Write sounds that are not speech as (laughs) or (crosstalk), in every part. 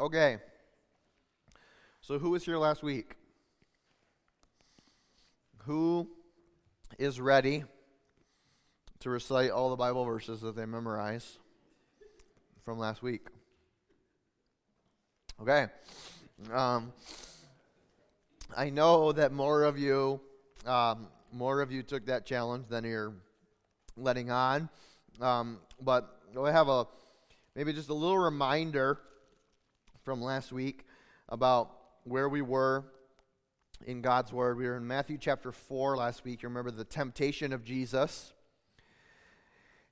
Okay. So, who was here last week? Who is ready to recite all the Bible verses that they memorize from last week? Okay. Um, I know that more of you, um, more of you took that challenge than you're letting on. Um, but I have a maybe just a little reminder from last week about where we were in God's Word. We were in Matthew chapter 4 last week. You remember the temptation of Jesus.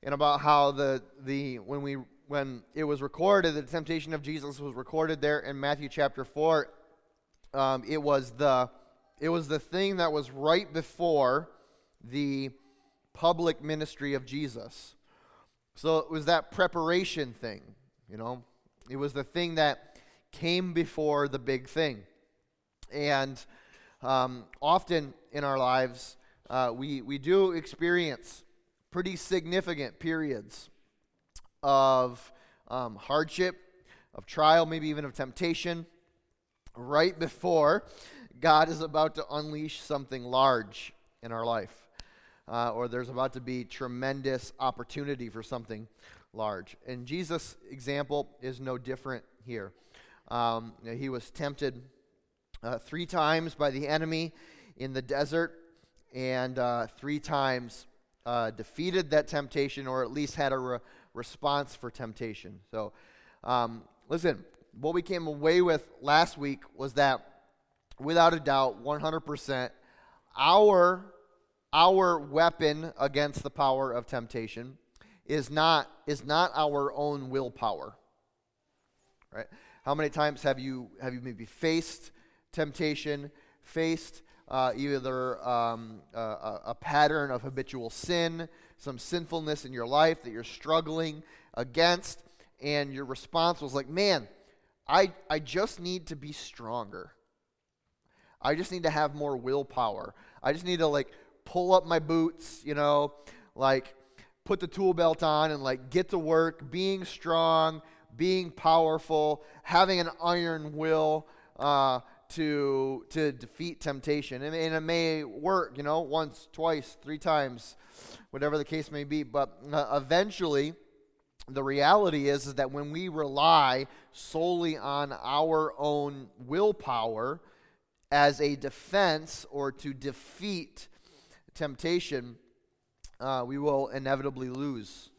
And about how the, the when we when it was recorded, the temptation of Jesus was recorded there in Matthew chapter 4. Um, it was the it was the thing that was right before the public ministry of Jesus. So it was that preparation thing, you know. It was the thing that came before the big thing. And um, often in our lives, uh, we, we do experience pretty significant periods of um, hardship, of trial, maybe even of temptation, right before God is about to unleash something large in our life uh, or there's about to be tremendous opportunity for something large. And Jesus' example is no different here. Um, he was tempted uh, three times by the enemy in the desert, and uh, three times uh, defeated that temptation, or at least had a re- response for temptation. So, um, listen, what we came away with last week was that, without a doubt, 100%, our our weapon against the power of temptation is not is not our own willpower right how many times have you have you maybe faced temptation faced uh, either um, a, a pattern of habitual sin some sinfulness in your life that you're struggling against and your response was like man i i just need to be stronger. I just need to have more willpower. I just need to like pull up my boots, you know, like put the tool belt on and like get to work, being strong, being powerful, having an iron will uh, to to defeat temptation. And, and, it may work, you know, once, twice, three times, whatever the case may be. But uh, eventually, the reality is, is that when we rely solely on our own willpower as a defense or to defeat temptation, uh, we will inevitably lose.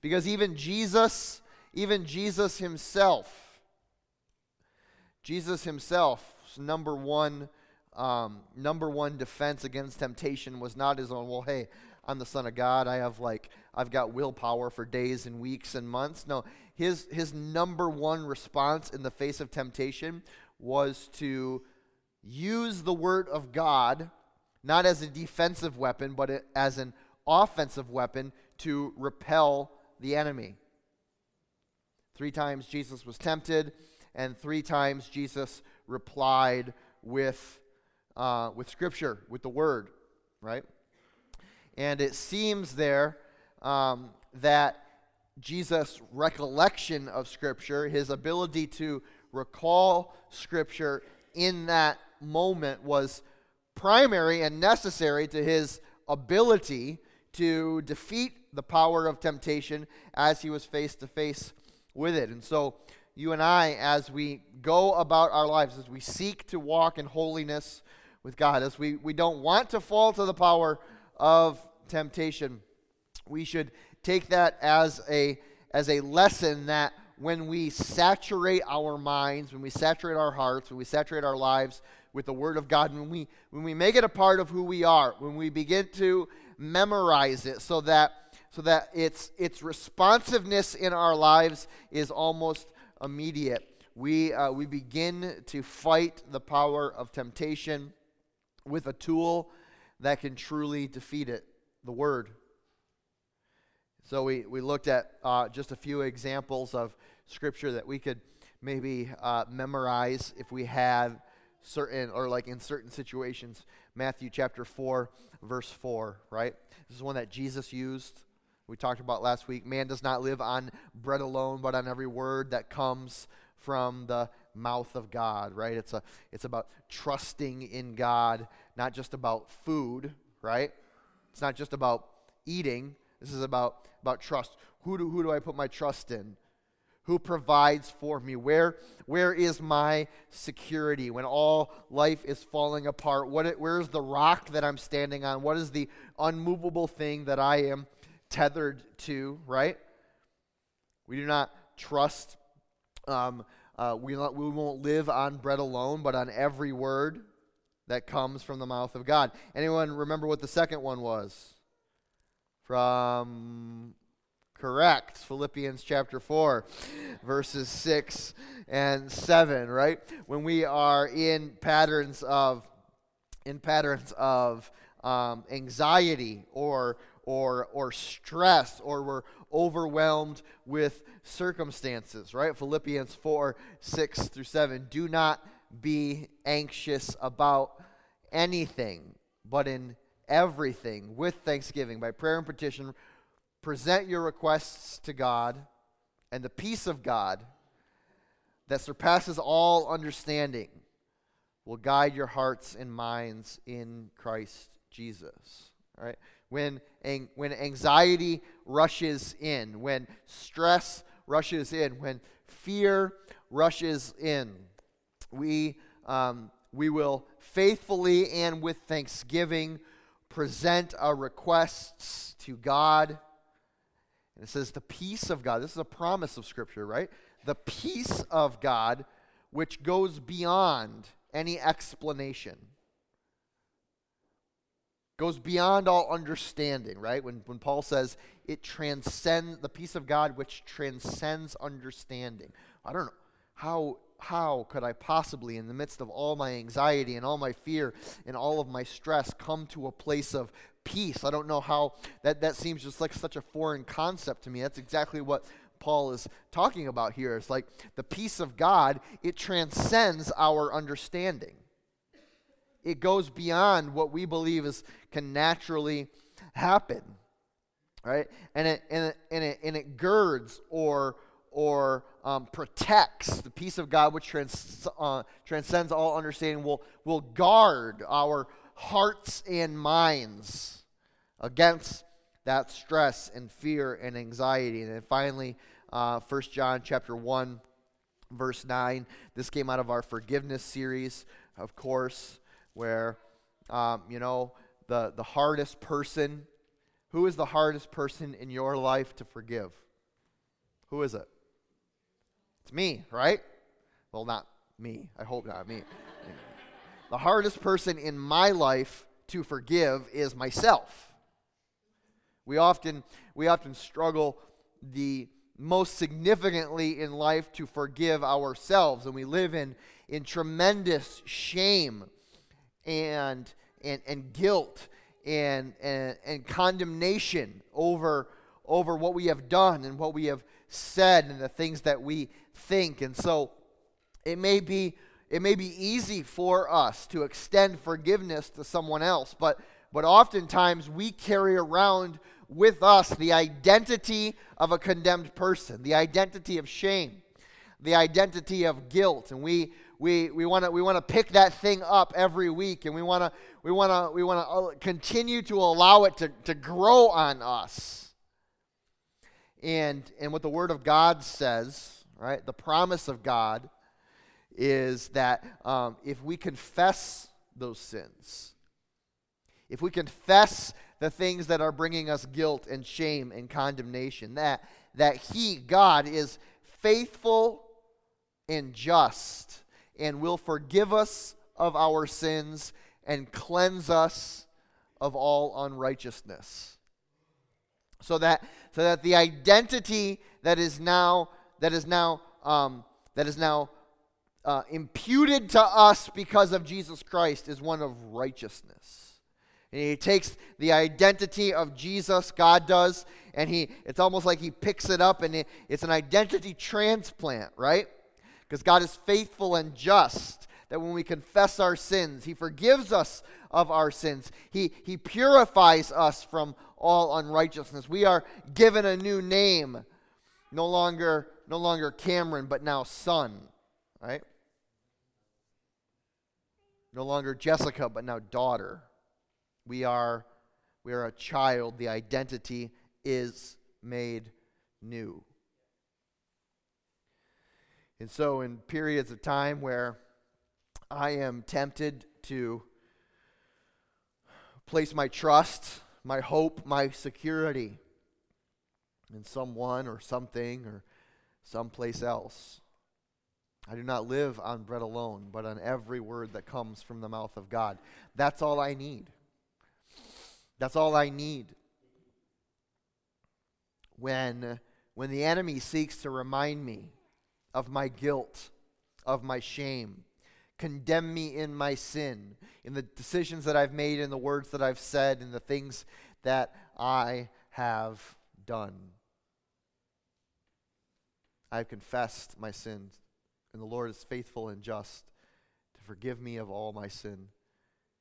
Because even Jesus, even Jesus himself, Jesus himself's number one, um, number one defense against temptation was not his own. Well, hey, I'm the Son of God. I have like I've got willpower for days and weeks and months. No, his his number one response in the face of temptation was to use the word of God not as a defensive weapon, but as an offensive weapon to repel the enemy. Three times Jesus was tempted, and three times Jesus replied with, uh, with Scripture, with the Word, right? And it seems there um, that Jesus' recollection of Scripture, his ability to recall Scripture in that moment, was primary and necessary to his ability to defeat the power of temptation as he was face to face with it. And so, you and I, as we go about our lives, as we seek to walk in holiness with God, as we, we don't want to fall to the power of temptation, we should take that as a, as a lesson that when we saturate our minds, when we saturate our hearts, when we saturate our lives with the Word of God, when we, when we make it a part of who we are, when we begin to memorize it so that, so that its, its responsiveness in our lives is almost immediate, we, uh, we begin to fight the power of temptation with a tool that can truly defeat it the Word. So we, we looked at uh, just a few examples of Scripture that we could maybe uh, memorize if we had certain, or like in certain situations. Matthew chapter 4, verse 4, right? This is one that Jesus used. We talked about last week. Man does not live on bread alone, but on every word that comes from the mouth of God, right? It's, a, it's about trusting in God, not just about food, right? It's not just about eating. This is about, about trust. Who do, who do I put my trust in? Who provides for me? Where, where is my security when all life is falling apart? What, where's the rock that I'm standing on? What is the unmovable thing that I am tethered to, right? We do not trust, um, uh, we, not, we won't live on bread alone, but on every word that comes from the mouth of God. Anyone remember what the second one was? From correct philippians chapter 4 verses 6 and 7 right when we are in patterns of in patterns of um, anxiety or or or stress or we're overwhelmed with circumstances right philippians 4 6 through 7 do not be anxious about anything but in everything with thanksgiving by prayer and petition present your requests to God, and the peace of God that surpasses all understanding will guide your hearts and minds in Christ Jesus. Right? When, when anxiety rushes in, when stress rushes in, when fear rushes in, we, um, we will faithfully and with thanksgiving present our requests to God and it says, the peace of God. This is a promise of Scripture, right? The peace of God, which goes beyond any explanation, goes beyond all understanding, right? When, when Paul says it transcends, the peace of God, which transcends understanding. I don't know. How, how could I possibly, in the midst of all my anxiety and all my fear and all of my stress, come to a place of peace. I don't know how that, that seems just like such a foreign concept to me. That's exactly what Paul is talking about here. It's like the peace of God, it transcends our understanding. It goes beyond what we believe is can naturally happen. Right? And it and it, and it, and it girds or or um, protects the peace of God, which trans, uh, transcends all understanding, will, will guard our hearts and minds against that stress and fear and anxiety. And then finally, uh, 1 John chapter 1, verse 9. This came out of our forgiveness series, of course, where, um, you know, the, the hardest person, who is the hardest person in your life to forgive? Who is it? It's me, right? Well, not me. I hope not me. (laughs) the hardest person in my life to forgive is myself. We often, we often struggle the most significantly in life to forgive ourselves, and we live in, in tremendous shame and, and, and guilt and, and, and condemnation over, over what we have done and what we have said and the things that we think. And so it may be it may be easy for us to extend forgiveness to someone else, but but oftentimes we carry around with us the identity of a condemned person, the identity of shame, the identity of guilt, and we we we want to we want to pick that thing up every week, and we want to we want to we want to uh, continue to allow it to to grow on us. And and what the Word of God says, right? The promise of God is that um, if we confess those sins, if we confess the things that are bringing us guilt and shame and condemnation. That, that He, God, is faithful and just and will forgive us of our sins and cleanse us of all unrighteousness. So that, so that the identity that is now, that is now, um, that is now uh, imputed to us because of Jesus Christ is one of righteousness. And he takes the identity of Jesus, God does, and he it's almost like he picks it up and it, it's an identity transplant, right? Because God is faithful and just. That when we confess our sins, He forgives us of our sins. He, he purifies us from all unrighteousness. We are given a new name No longer, no longer Cameron, but now son, right? No longer Jessica, but now daughter. We are, we are a child. The identity is made new. And so, in periods of time where I am tempted to place my trust, my hope, my security in someone or something or someplace else. I do not live on bread alone, but on every word that comes from the mouth of God. That's all I need. That's all I need. When, when the enemy seeks to remind me of my guilt, of my shame, condemn me in my sin, in the decisions that I've made, in the words that I've said, in the things that I have done. I've confessed my sins, and the Lord is faithful and just to forgive me of all my sin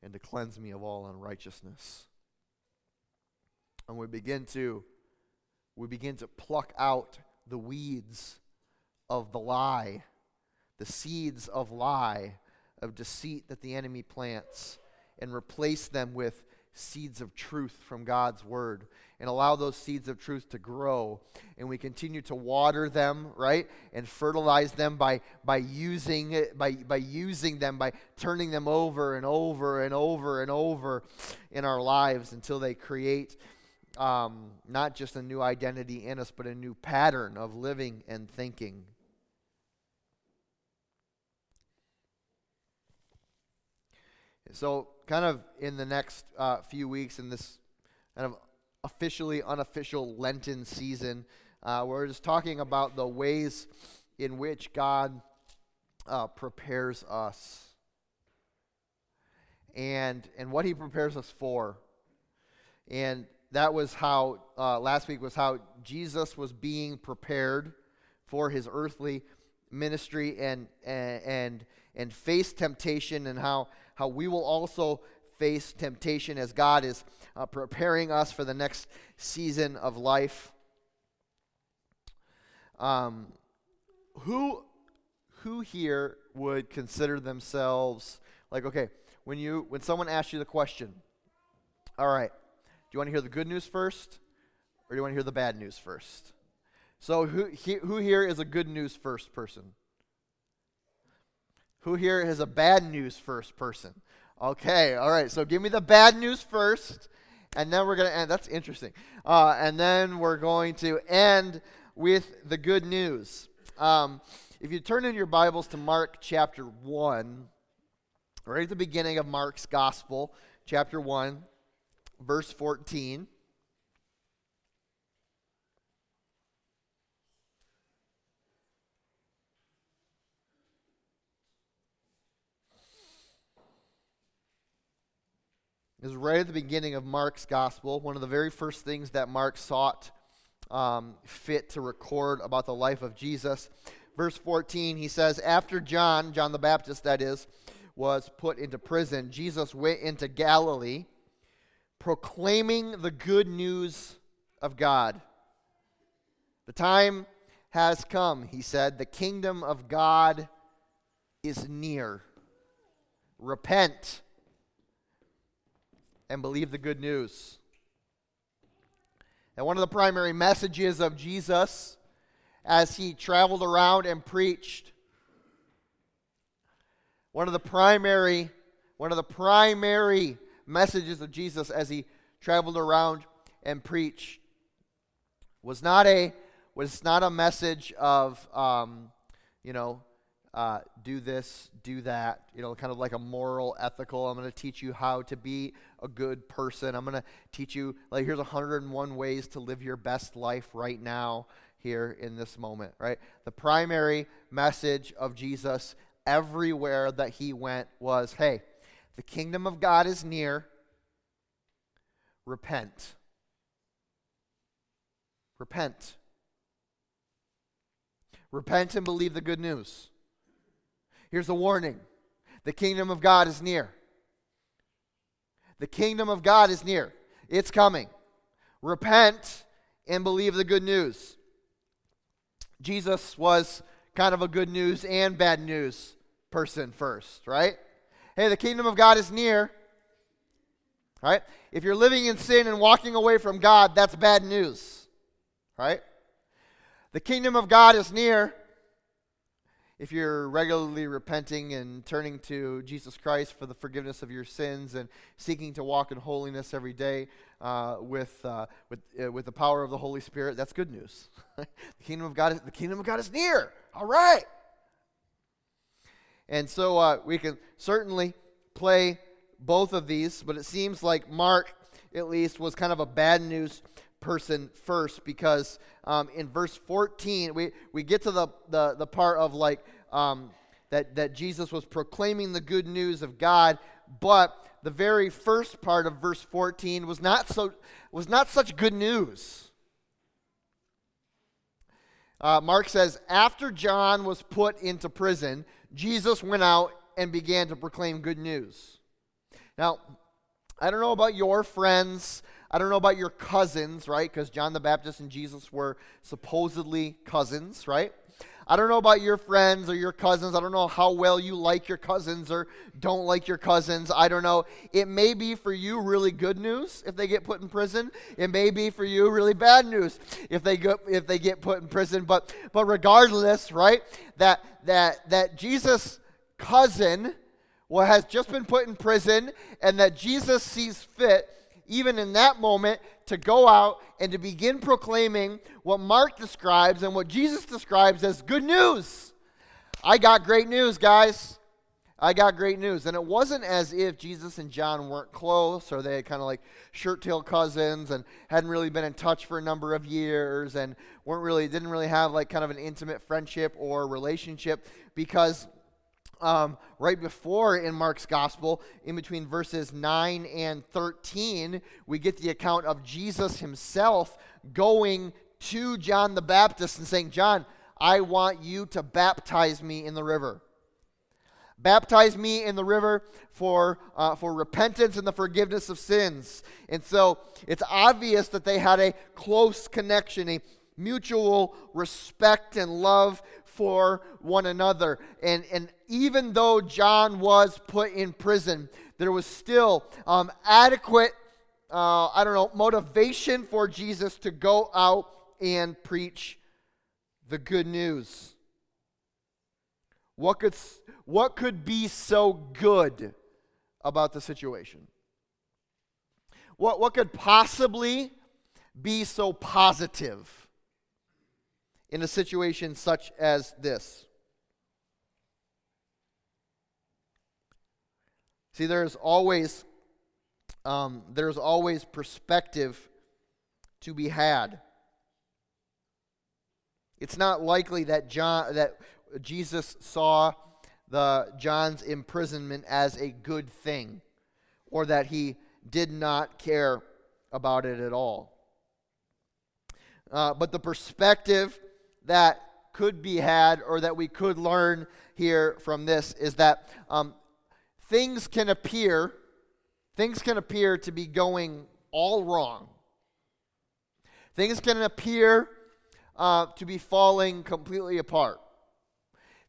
and to cleanse me of all unrighteousness. And we begin to we begin to pluck out the weeds of the lie, the seeds of lie, of deceit that the enemy plants, and replace them with seeds of truth from God's word and allow those seeds of truth to grow and we continue to water them right and fertilize them by by using it by by using them by turning them over and over and over and over in our lives until they create um, not just a new identity in us but a new pattern of living and thinking so kind of in the next uh, few weeks in this kind of officially unofficial Lenten season, uh, we're just talking about the ways in which God uh, prepares us and and what He prepares us for. And that was how uh, last week was how Jesus was being prepared for His earthly ministry and and and, and face temptation and how how we will also face temptation as God is uh, preparing us for the next season of life. Um, who, who here would consider themselves like okay when you when someone asks you the question, all right, do you want to hear the good news first, or do you want to hear the bad news first? So who he, who here is a good news first person? Who here is a bad news first person? Okay, all right. So give me the bad news first, and then we're going to end. That's interesting. Uh, and then we're going to end with the good news. Um, if you turn in your Bibles to Mark chapter 1, right at the beginning of Mark's gospel, chapter 1, verse 14. Is right at the beginning of Mark's gospel. One of the very first things that Mark sought um, fit to record about the life of Jesus. Verse 14, he says, After John, John the Baptist, that is, was put into prison, Jesus went into Galilee proclaiming the good news of God. The time has come, he said. The kingdom of God is near. Repent and believe the good news. And one of the primary messages of Jesus as he traveled around and preached, one of the primary one of the primary messages of Jesus as he traveled around and preached was not a was not a message of um, you know uh, do this, do that, you know, kind of like a moral, ethical. I'm going to teach you how to be a good person. I'm going to teach you, like, here's 101 ways to live your best life right now, here in this moment, right? The primary message of Jesus everywhere that he went was hey, the kingdom of God is near. Repent. Repent. Repent and believe the good news. Here's a warning the kingdom of God is near. The kingdom of God is near. It's coming. Repent and believe the good news. Jesus was kind of a good news and bad news person first, right? Hey, the kingdom of God is near. Right? If you're living in sin and walking away from God, that's bad news. Right? The kingdom of God is near. If you're regularly repenting and turning to Jesus Christ for the forgiveness of your sins and seeking to walk in holiness every day uh, with, uh, with, uh, with the power of the Holy Spirit, that's good news. (laughs) the, kingdom of God is, the kingdom of God is near. All right. And so uh, we can certainly play both of these, but it seems like Mark, at least, was kind of a bad news person first because um, in verse 14, we, we get to the, the, the part of like um, that, that Jesus was proclaiming the good news of God, but the very first part of verse 14 was not, so, was not such good news. Uh, Mark says, After John was put into prison, Jesus went out and began to proclaim good news. Now, I don't know about your friends. I don't know about your cousins, right? Because John the Baptist and Jesus were supposedly cousins, right? I don't know about your friends or your cousins. I don't know how well you like your cousins or don't like your cousins. I don't know. It may be for you really good news if they get put in prison. It may be for you really bad news if they get if they get put in prison. But but regardless, right? That that that Jesus' cousin well, has just been put in prison, and that Jesus sees fit, even in that moment, to go out and to begin proclaiming what Mark describes and what Jesus describes as good news. I got great news, guys. I got great news. And it wasn't as if Jesus and John weren't close or they had kind of like shirt tail cousins and hadn't really been in touch for a number of years and weren't really, didn't really have like kind of an intimate friendship or relationship because um, right before in Mark's gospel, in between verses 9 and 13, we get the account of Jesus himself going to John the Baptist and saying, John, I want you to baptize me in the river. Baptize me in the river for, uh, for repentance and the forgiveness of sins. And so it's obvious that they had a close connection, a mutual respect and love for one another. And, and even though John was put in prison, there was still um, adequate, uh, I don't know, motivation for Jesus to go out and preach the good news. What could, what could be so good about the situation? What, what could possibly be so positive? In a situation such as this. See, there's always um, there's always perspective to be had. It's not likely that John that Jesus saw the John's imprisonment as a good thing, or that he did not care about it at all. Uh, but the perspective that could be had or that we could learn here from this is that um, things can appear things can appear to be going all wrong. Things can appear uh, to be falling completely apart.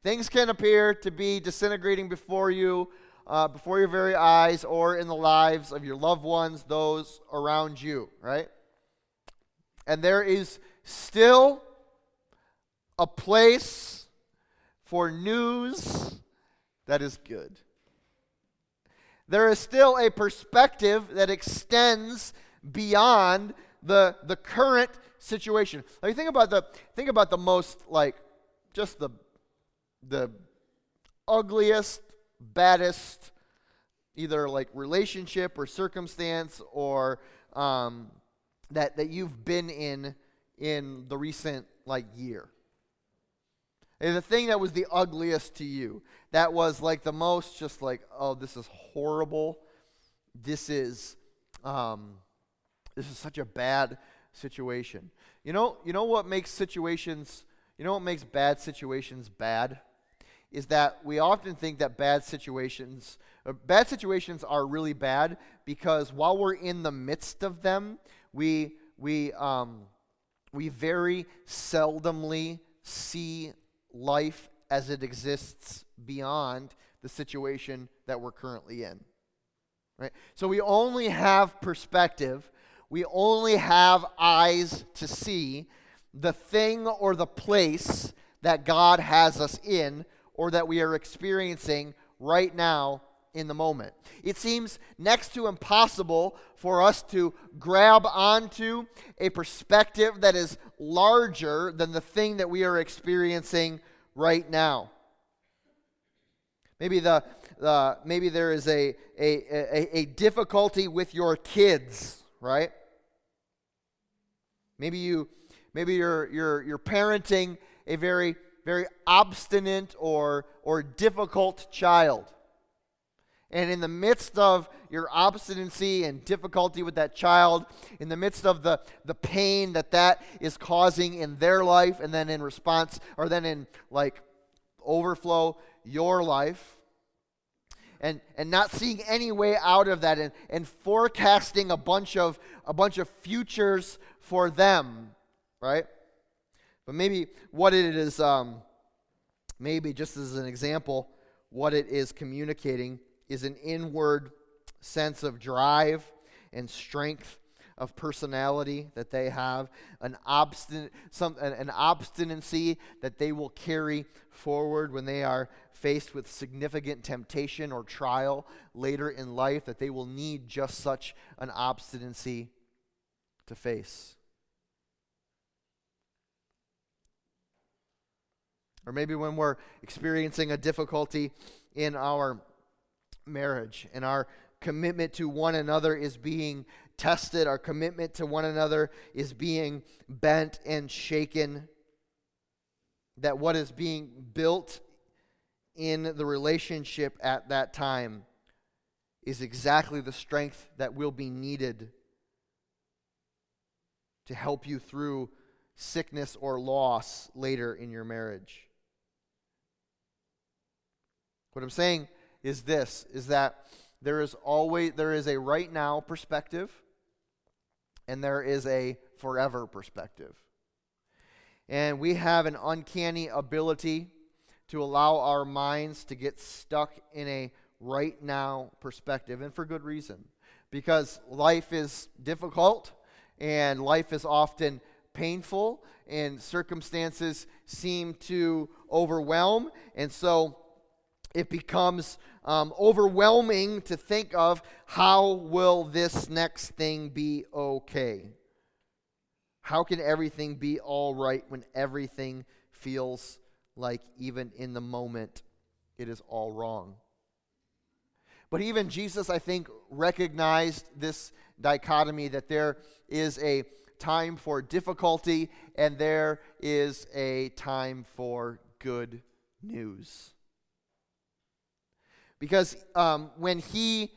Things can appear to be disintegrating before you uh, before your very eyes or in the lives of your loved ones those around you right? And there is still a place for news that is good. There is still a perspective that extends beyond the, the current situation. Like think about the think about the most like just the the ugliest, baddest, either like relationship or circumstance or um, that that you've been in in the recent like year. The thing that was the ugliest to you, that was like the most just like, oh, this is horrible. This is, um, this is such a bad situation. You know, you know what makes situations, you know what makes bad situations bad? Is that we often think that bad situations, uh, bad situations are really bad because while we're in the midst of them, we, we, um, we very seldomly see life as it exists beyond the situation that we're currently in. Right? So we only have perspective, we only have eyes to see the thing or the place that God has us in or that we are experiencing right now in the moment. It seems next to impossible for us to grab onto a perspective that is larger than the thing that we are experiencing right now. Maybe the uh, maybe there is a, a, a, a difficulty with your kids, right? Maybe you maybe you're you're you're parenting a very very obstinate or or difficult child. And in the midst of your obstinacy and difficulty with that child, in the midst of the, the pain that that is causing in their life, and then in response, or then in like overflow, your life, and, and not seeing any way out of that, and, and forecasting a bunch of a bunch of futures for them, right? But maybe what it is, um, maybe just as an example, what it is communicating is an inward sense of drive and strength of personality that they have, an, obstinate, some, an, an obstinacy that they will carry forward when they are faced with significant temptation or trial later in life, that they will need just such an obstinacy to face. Or maybe when we're experiencing a difficulty in our marriage and our commitment to one another is being tested, our commitment to one another is being bent and shaken. That what is being built in the relationship at that time is exactly the strength that will be needed to help you through sickness or loss later in your marriage. What I'm saying is this is that there is always there is a right now perspective and there is a forever perspective. And we have an uncanny ability to allow our minds to get stuck in a right now perspective, and for good reason. Because life is difficult, and life is often painful, and circumstances seem to overwhelm. And so it becomes um, overwhelming to think of how will this next thing be okay? How can everything be all right when everything feels like, even in the moment, it is all wrong? But even Jesus, I think, recognized this dichotomy that there is a time for difficulty and there is a time for good news. Because um, when he,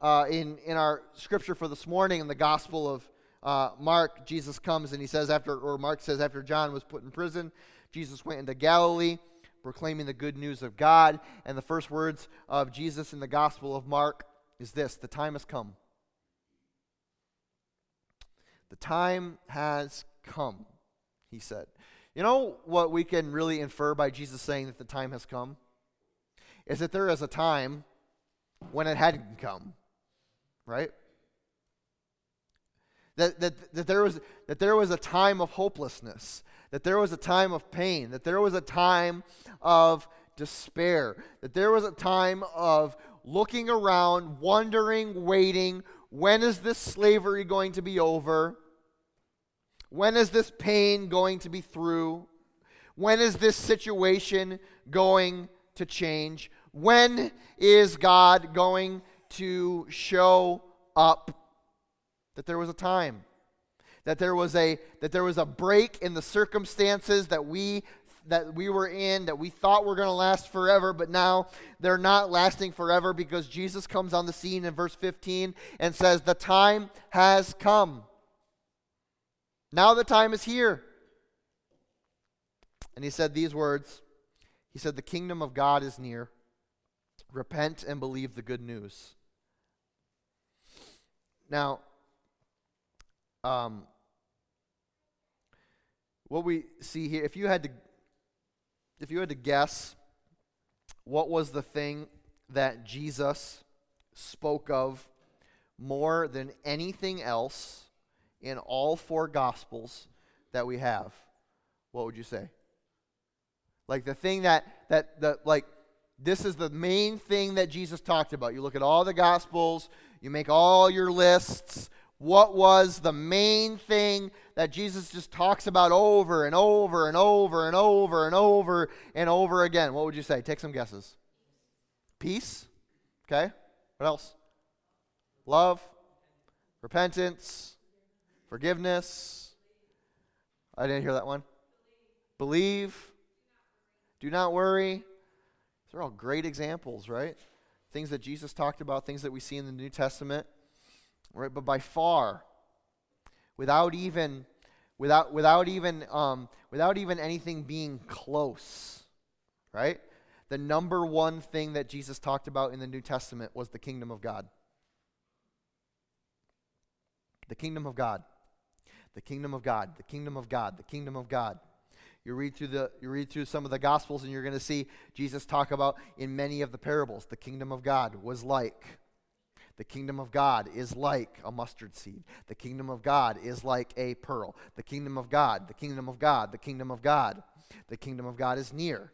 uh, in, in our scripture for this morning in the Gospel of uh, Mark, Jesus comes and he says, after, or Mark says, after John was put in prison, Jesus went into Galilee proclaiming the good news of God. And the first words of Jesus in the Gospel of Mark is this The time has come. The time has come, he said. You know what we can really infer by Jesus saying that the time has come? Is that there is a time when it hadn't come, right? That, that, that, there was, that there was a time of hopelessness, that there was a time of pain, that there was a time of despair, that there was a time of looking around, wondering, waiting, when is this slavery going to be over? When is this pain going to be through? When is this situation going to change? When is God going to show up? That there was a time. That there was a that there was a break in the circumstances that we that we were in that we thought were going to last forever, but now they're not lasting forever because Jesus comes on the scene in verse 15 and says, The time has come. Now the time is here. And he said these words He said, The kingdom of God is near. Repent and believe the good news. Now, um, what we see here, if you had to if you had to guess, what was the thing that Jesus spoke of more than anything else in all four gospels that we have, what would you say? Like the thing that that the like this is the main thing that Jesus talked about. You look at all the gospels, you make all your lists. What was the main thing that Jesus just talks about over and over and over and over and over and over again? What would you say? Take some guesses. Peace. Okay. What else? Love, repentance, forgiveness. I didn't hear that one. Believe. Do not worry. These are all great examples, right? Things that Jesus talked about, things that we see in the New Testament. Right? But by far, without even without without even um, without even anything being close, right? The number one thing that Jesus talked about in the New Testament was the kingdom of God. The kingdom of God. The kingdom of God. The kingdom of God. The kingdom of God. You read through the you read through some of the gospels and you're going to see Jesus talk about in many of the parables the kingdom of God was like the kingdom of God is like a mustard seed. The kingdom of God is like a pearl. The kingdom of God, the kingdom of God, the kingdom of God. The kingdom of God is near.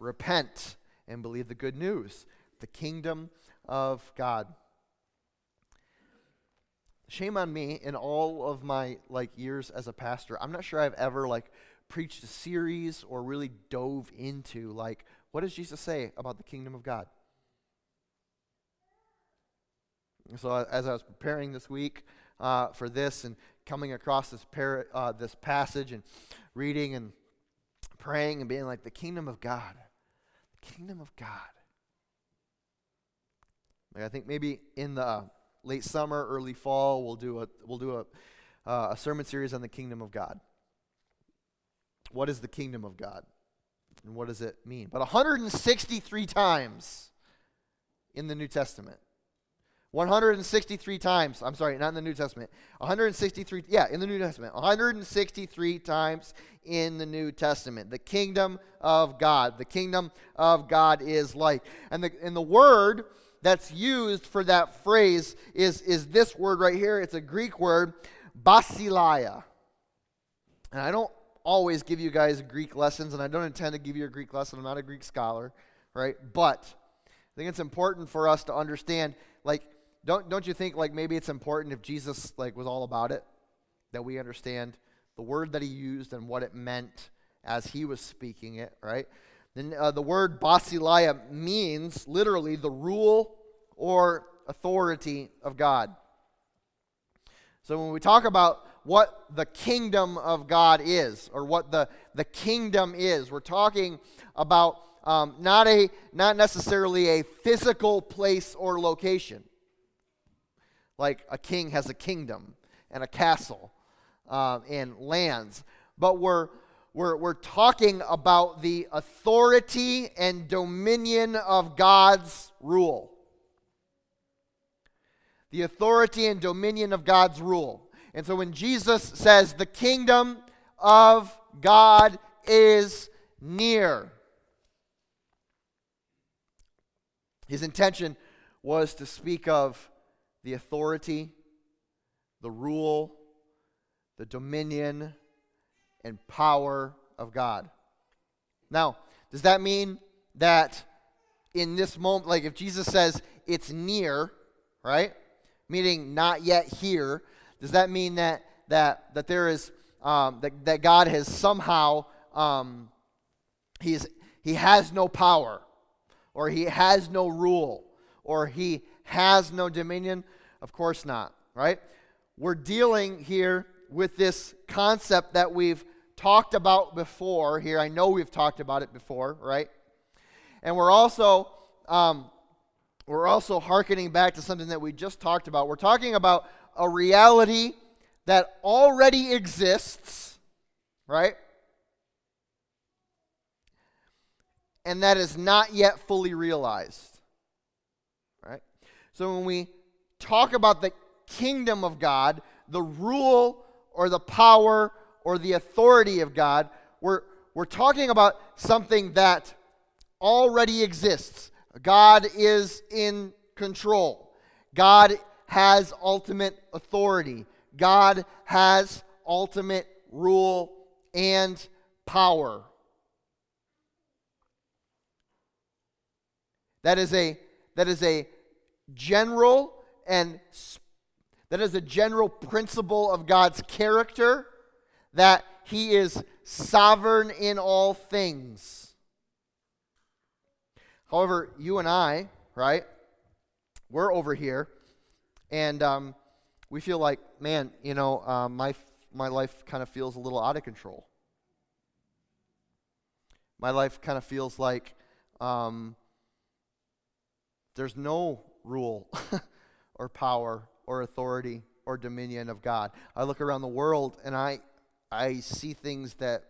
Repent and believe the good news. The kingdom of God shame on me in all of my like years as a pastor i'm not sure i've ever like preached a series or really dove into like what does jesus say about the kingdom of god? So as i was preparing this week uh, for this and coming across this par- uh, this passage and reading and praying and being like the kingdom of god. The kingdom of god. Like i think maybe in the late summer, early fall, we'll do a we'll do a uh, a sermon series on the kingdom of God. What is the kingdom of God? And what does it mean? But 163 times in the New Testament. 163 times. I'm sorry, not in the New Testament. 163, yeah, in the New Testament. 163 times in the New Testament. The kingdom of God. The kingdom of God is like. And the, and the word that's used for that phrase is, is this word right here. It's a Greek word, basileia. And I don't always give you guys Greek lessons, and I don't intend to give you a Greek lesson. I'm not a Greek scholar, right? But I think it's important for us to understand, like, don't, don't you think, like, maybe it's important if Jesus, like, was all about it, that we understand the word that he used and what it meant as he was speaking it, right? Then uh, the word basileia means literally the rule or authority of God. So when we talk about what the kingdom of God is, or what the, the kingdom is, we're talking about um, not a not necessarily a physical place or location. Like a king has a kingdom and a castle uh, and lands, but we're we're, we're talking about the authority and dominion of God's rule. The authority and dominion of God's rule. And so when Jesus says, the kingdom of God is near, his intention was to speak of the authority, the rule, the dominion, and power of God. Now, does that mean that in this moment, like if Jesus says it's near, right? Meaning not yet here, does that mean that that that there is um, that, that God has somehow um, he's he has no power, or he has no rule, or he has no dominion? Of course not, right? We're dealing here with this concept that we've talked about before here. I know we've talked about it before, right? And we're also um, we're also hearkening back to something that we just talked about. We're talking about a reality that already exists, right? And that is not yet fully realized. Right? So when we talk about the kingdom of God, the rule or the power or the authority of God, we're, we're talking about something that already exists. God is in control. God has ultimate authority. God has ultimate rule and power. That is a that is a general and that is a general principle of God's character that he is sovereign in all things. However, you and I, right? We're over here, and um, we feel like, man, you know, uh, my my life kind of feels a little out of control. My life kind of feels like um, there's no rule (laughs) or power or authority or dominion of God. I look around the world and I I see things that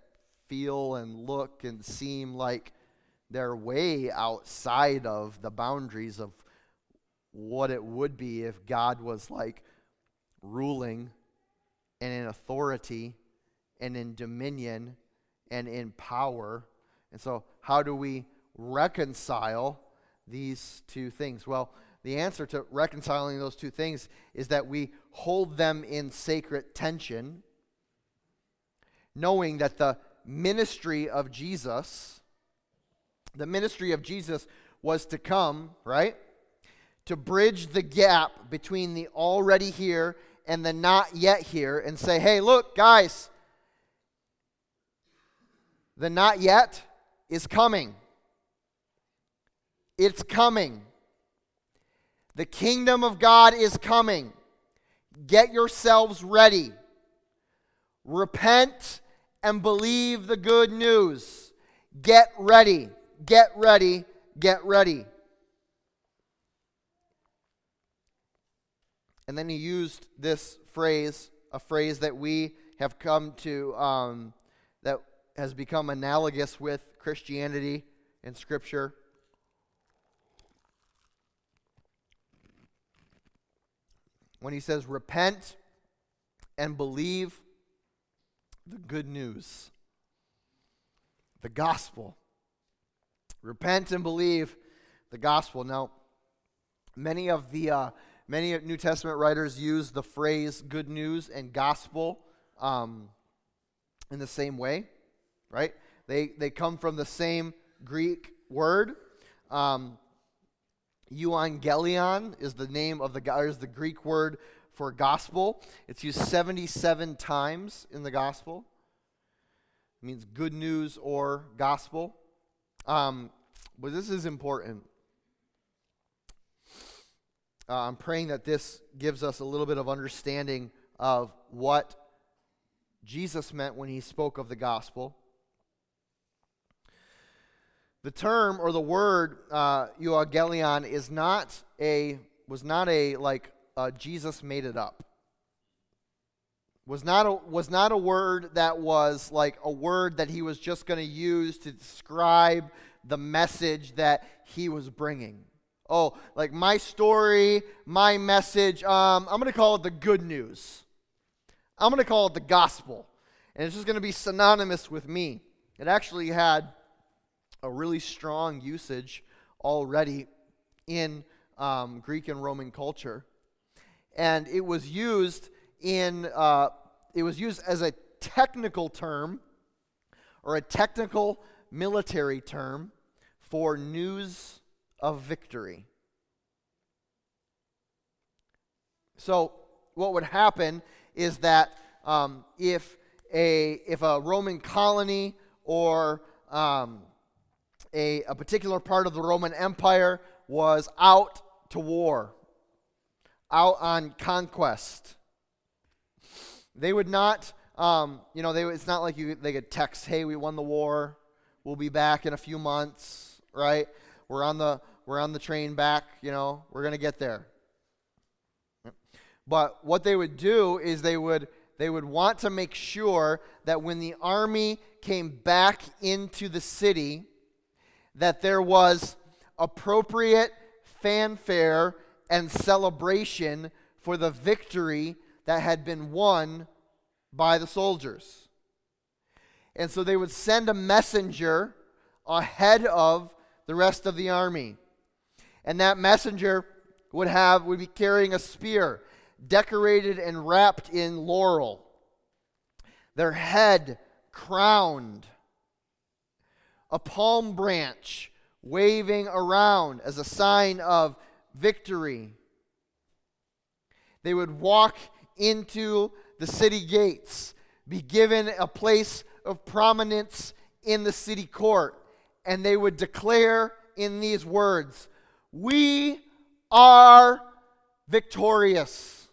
feel and look and seem like they're way outside of the boundaries of what it would be if God was like ruling and in authority and in dominion and in power. And so, how do we reconcile these two things? Well, the answer to reconciling those two things is that we hold them in sacred tension, knowing that the ministry of Jesus, the ministry of Jesus was to come, right? To bridge the gap between the already here and the not yet here and say, hey, look, guys, the not yet is coming. It's coming. The kingdom of God is coming. Get yourselves ready. Repent and believe the good news. Get ready. Get ready. Get ready. And then he used this phrase, a phrase that we have come to, um, that has become analogous with Christianity and Scripture. when he says, Repent and believe the good news, the gospel. Repent and believe the gospel. Now, many of the uh, many New Testament writers use the phrase "good news" and "gospel" um, in the same way, right? They they come from the same Greek word. Um, Euangelion is the name of the is the Greek word for gospel. It's used 77 times in the gospel. It means good news or gospel. Um, but this is important. Uh, I'm praying that this gives us a little bit of understanding of what Jesus meant when he spoke of the gospel. The term or the word uh, euangelion is not a was not a like uh, Jesus made it up. Was not a, was not a word that was like a word that he was just going to use to describe the message that he was bringing. Oh, like my story, my message. Um, I'm going to call it the good news. I'm going to call it the gospel, and it's just going to be synonymous with me. It actually had a really strong usage already in um, Greek and Roman culture. And it was used in, uh, it was used as a technical term or a technical military term for news of victory. So, what would happen is that um, if a if a Roman colony or um, a, a particular part of the Roman Empire was out to war, out on conquest. They would not, um, you know, they, it's not like you, they could text, hey, we won the war, we'll be back in a few months, right? We're on the, we're on the train back, you know, we're going to get there. But what they would do is they would they would want to make sure that when the army came back into the city that there was appropriate fanfare and celebration for the victory that had been won by the soldiers. And so they would send a messenger ahead of the rest of the army. And that messenger would have would be carrying a spear decorated and wrapped in laurel. Their head crowned. A palm branch waving around as a sign of victory. They would walk into the city gates, be given a place of prominence in the city court, and they would declare in these words We are victorious.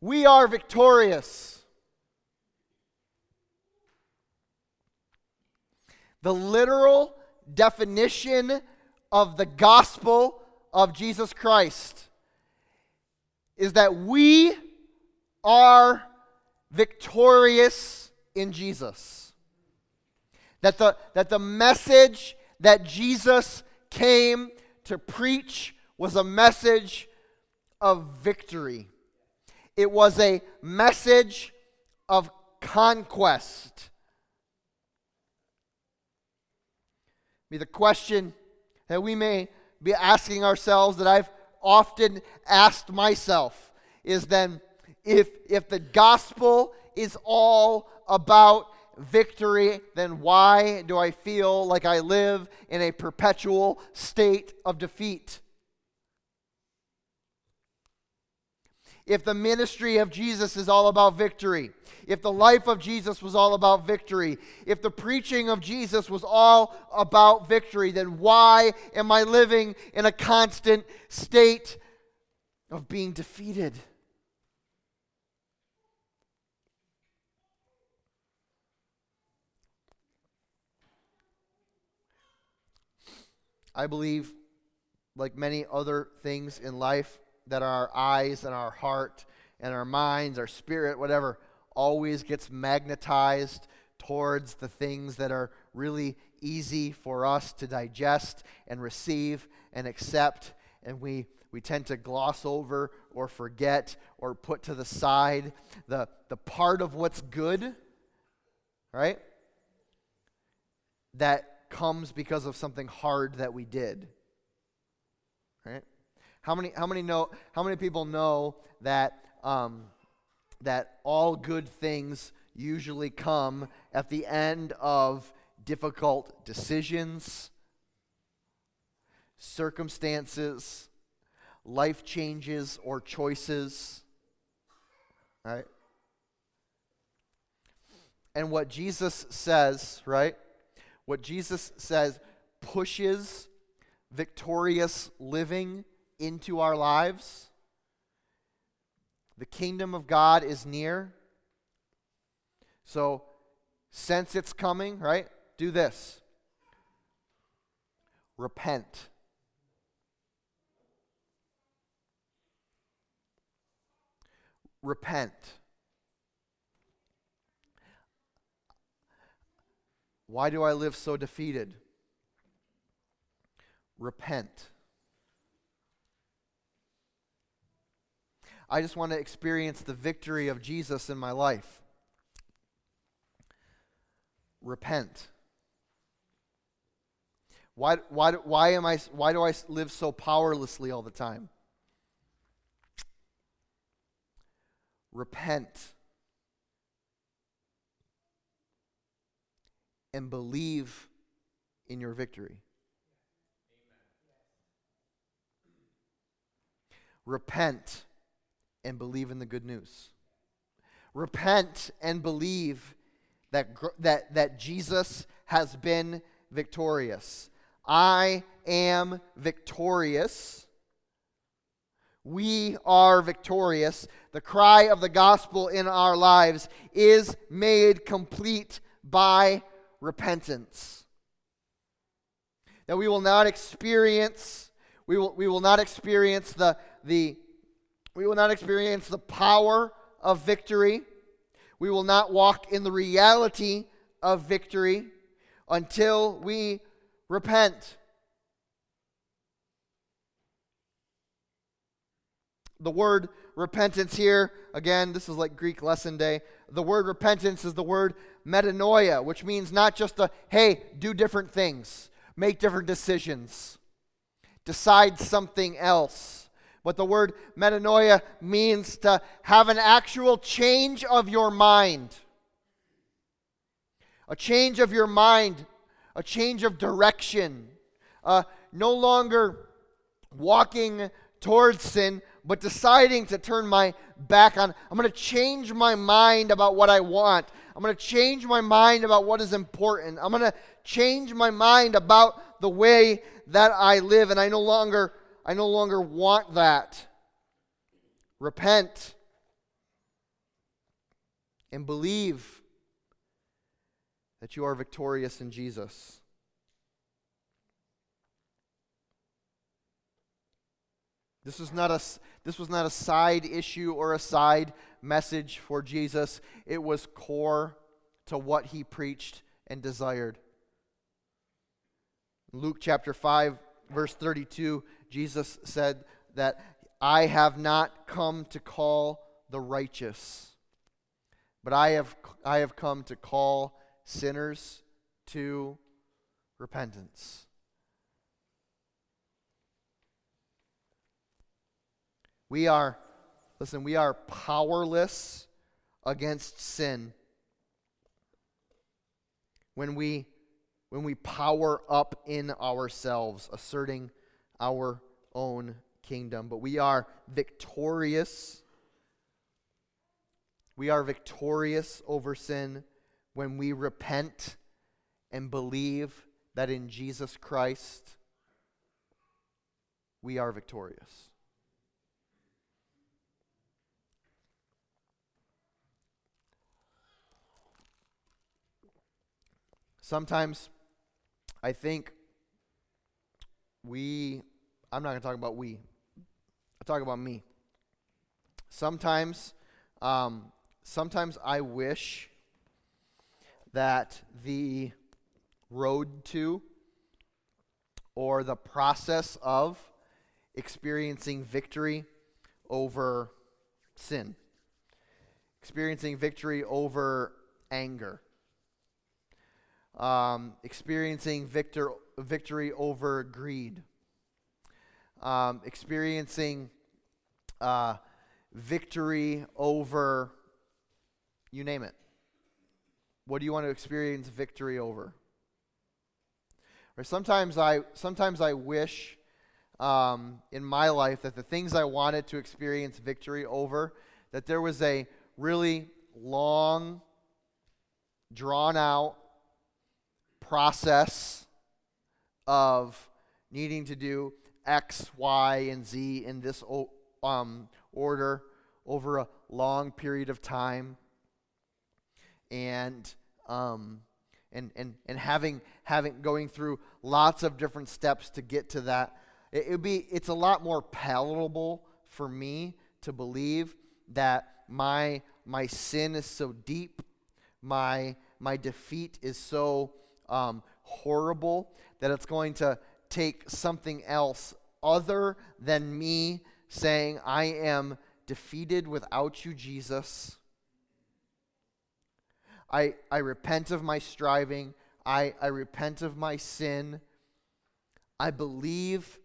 We are victorious. The literal definition of the gospel of Jesus Christ is that we are victorious in Jesus. That the, that the message that Jesus came to preach was a message of victory. It was a message of conquest. The question that we may be asking ourselves that I've often asked myself is then if if the gospel is all about victory, then why do I feel like I live in a perpetual state of defeat? If the ministry of Jesus is all about victory, if the life of Jesus was all about victory, if the preaching of Jesus was all about victory, then why am I living in a constant state of being defeated? I believe, like many other things in life, that our eyes and our heart and our minds, our spirit, whatever, always gets magnetized towards the things that are really easy for us to digest and receive and accept. And we, we tend to gloss over or forget or put to the side the, the part of what's good, right? That comes because of something hard that we did. Right? How many, how many know how many people know that um, that all good things usually come at the end of difficult decisions, circumstances, life changes or choices. Right? And what Jesus says, right? What Jesus says pushes victorious living into our lives. The kingdom of God is near. So, since it's coming, right, do this repent. Repent. Why do I live so defeated? Repent. I just want to experience the victory of Jesus in my life. Repent. Why, why, why, am I, why do I live so powerlessly all the time? Repent. And believe in your victory. Repent and believe in the good news. Repent and believe that, that, that Jesus has been victorious. I am victorious. We are victorious. The cry of the gospel in our lives is made complete by repentance. That we will not experience, we will, we will not experience the, the, we will not experience the power of victory. We will not walk in the reality of victory until we repent. The word repentance here, again, this is like Greek lesson day. The word repentance is the word metanoia, which means not just a, hey, do different things, make different decisions, decide something else. But the word metanoia means to have an actual change of your mind. A change of your mind, a change of direction. Uh, no longer walking towards sin, but deciding to turn my back on. I'm going to change my mind about what I want. I'm going to change my mind about what is important. I'm going to change my mind about the way that I live and I no longer I no longer want that. Repent and believe that you are victorious in Jesus. This is not a, this was not a side issue or a side message for Jesus. It was core to what he preached and desired. Luke chapter 5, verse 32, Jesus said that I have not come to call the righteous, but I have, I have come to call sinners to repentance. We are, listen, we are powerless against sin. When we when we power up in ourselves asserting our own kingdom but we are victorious. We are victorious over sin when we repent and believe that in Jesus Christ we are victorious Sometimes I think we, I'm not going to talk about we, i talk about me. Sometimes, um, sometimes I wish that the road to or the process of experiencing victory over sin, experiencing victory over anger, um, experiencing victor, victory over greed, um, experiencing uh, victory over, you name it. What do you want to experience victory over? Or sometimes I sometimes I wish um, in my life that the things I wanted to experience victory over, that there was a really long, drawn out process of needing to do X, Y, and Z in this um, order over a long period of time, and um, and and and having having going through lots of different steps to get to that. It would be it's a lot more palatable for me to believe that my my sin is so deep, my my defeat is so um, horrible, that it's going to take something else other than me saying, I am defeated without you, Jesus. I, I repent of my striving. I, I repent of my sin. I believe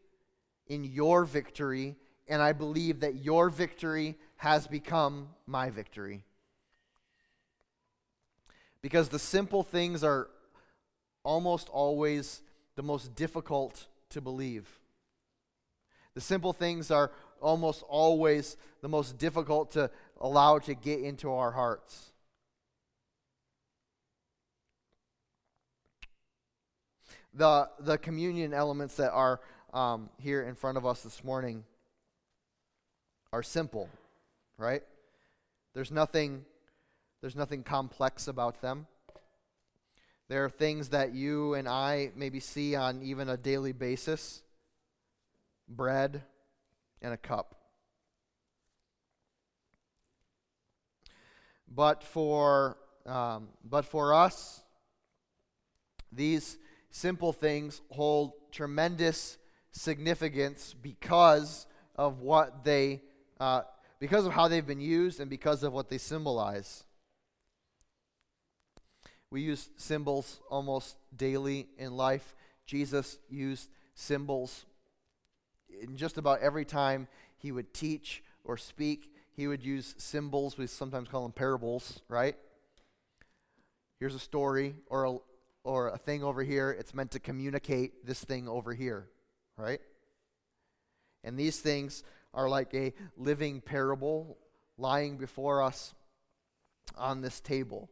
in your victory, and I believe that your victory has become my victory. Because the simple things are almost always the most difficult to believe. The simple things are almost always the most difficult to allow to get into our hearts. The, the communion elements that are um, here in front of us this morning are simple, right? There's nothing, there's nothing complex about them. There are things that you and I maybe see on even a daily basis bread and a cup. But for, um, but for us, these simple things hold tremendous significance because of what they uh, because of how they've been used and because of what they symbolize. We use symbols almost daily in life. Jesus used symbols in just about every time he would teach or speak. He would use symbols. We sometimes call them parables, right? Here's a story or a, or a thing over here. It's meant to communicate this thing over here, right? And these things are like a living parable lying before us on this table.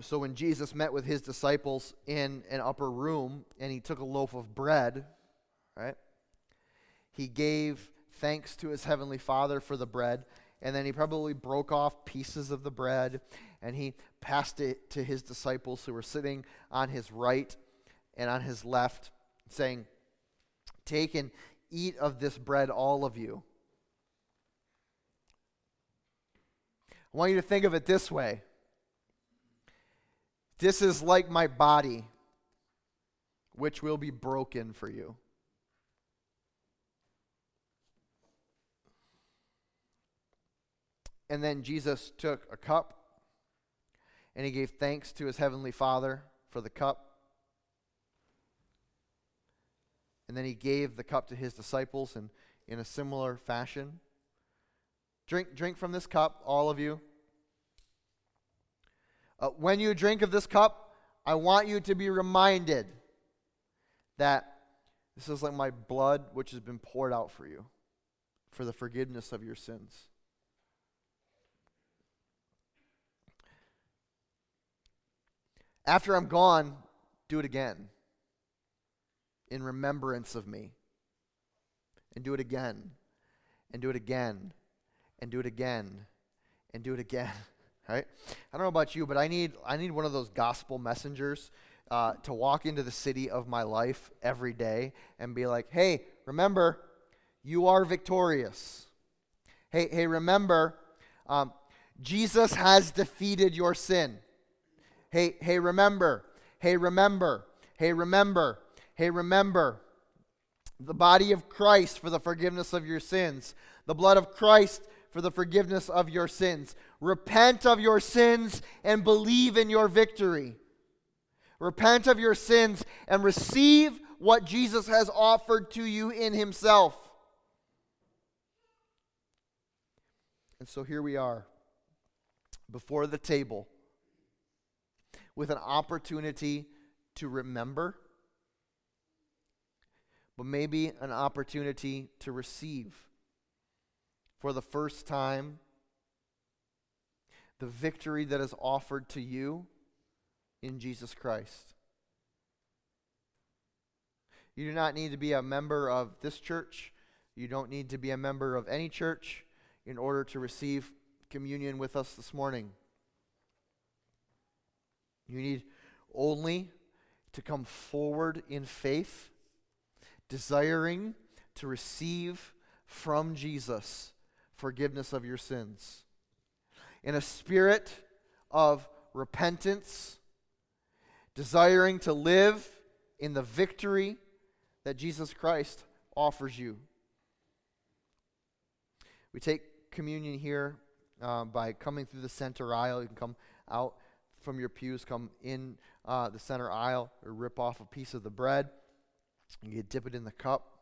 So when Jesus met with his disciples in an upper room and he took a loaf of bread, right? He gave thanks to his heavenly Father for the bread, and then he probably broke off pieces of the bread and he passed it to his disciples who were sitting on his right and on his left, saying, Take and Eat of this bread, all of you. I want you to think of it this way this is like my body, which will be broken for you. And then Jesus took a cup and he gave thanks to his heavenly Father for the cup. And then he gave the cup to his disciples in, in a similar fashion. Drink, drink from this cup, all of you. Uh, when you drink of this cup, I want you to be reminded that this is like my blood, which has been poured out for you, for the forgiveness of your sins. After I'm gone, do it again in remembrance of me. And do it again, and do it again, and do it again, and do it again. (laughs) Right? I don't know about you, but I need I need one of those gospel messengers uh, to walk into the city of my life every day and be like, "Hey, remember, you are victorious. Hey, hey, remember, um, Jesus has defeated your sin. Hey, hey, remember. Hey, remember. Hey, remember. Hey, remember the body of Christ for the forgiveness of your sins, the blood of Christ for the forgiveness of your sins. Repent of your sins and believe in your victory. Repent of your sins and receive what Jesus has offered to you in Himself. And so here we are before the table with an opportunity to remember but maybe an opportunity to receive for the first time the victory that is offered to you in Jesus Christ. You do not need to be a member of this church. You don't need to be a member of any church in order to receive communion with us this morning. You need only to come forward in faith desiring to receive from Jesus forgiveness of your sins. In a spirit of repentance, desiring to live in the victory that Jesus Christ offers you. We take communion here uh, by coming through the center aisle. You can come out from your pews, come in uh, the center aisle, or rip off a piece of the bread. And you dip it in the cup.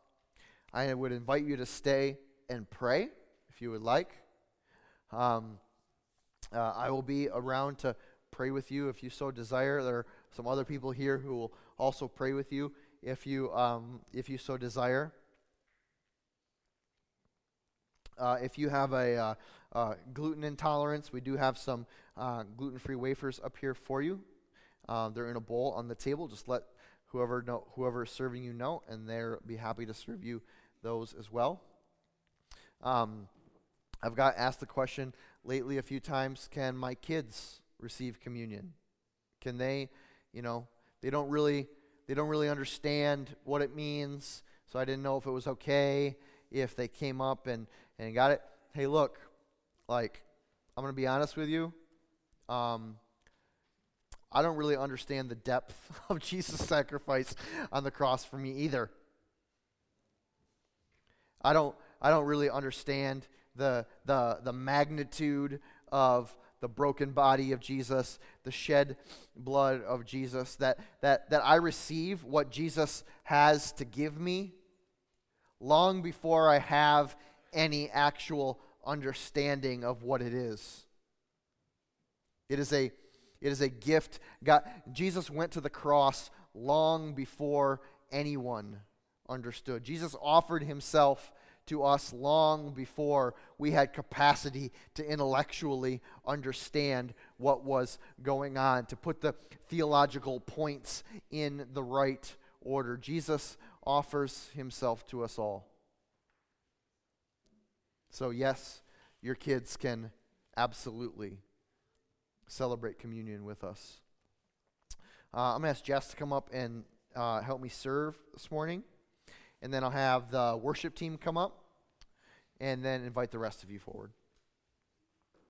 I would invite you to stay and pray if you would like. Um, uh, I will be around to pray with you if you so desire. There are some other people here who will also pray with you if you um, if you so desire. Uh, if you have a uh, uh, gluten intolerance, we do have some uh, gluten-free wafers up here for you. Uh, they're in a bowl on the table. Just let whoever know, whoever is serving you know, and they'll be happy to serve you those as well. Um, I've got asked the question lately a few times: Can my kids receive communion? Can they, you know, they don't really they don't really understand what it means, so I didn't know if it was okay if they came up and and got it. Hey, look, like I'm gonna be honest with you. Um, I don't really understand the depth (laughs) of Jesus' sacrifice on the cross for me either. I don't I don't really understand the, the, the magnitude of the broken body of Jesus, the shed blood of Jesus, that, that, that I receive what Jesus has to give me long before I have any actual understanding of what it is. It is a, it is a gift. God, Jesus went to the cross long before anyone understood. Jesus offered himself to us long before we had capacity to intellectually understand what was going on, to put the theological points in the right order. Jesus offers himself to us all. So, yes, your kids can absolutely celebrate communion with us. Uh, I'm going to ask Jess to come up and uh, help me serve this morning. And then I'll have the worship team come up and then invite the rest of you forward.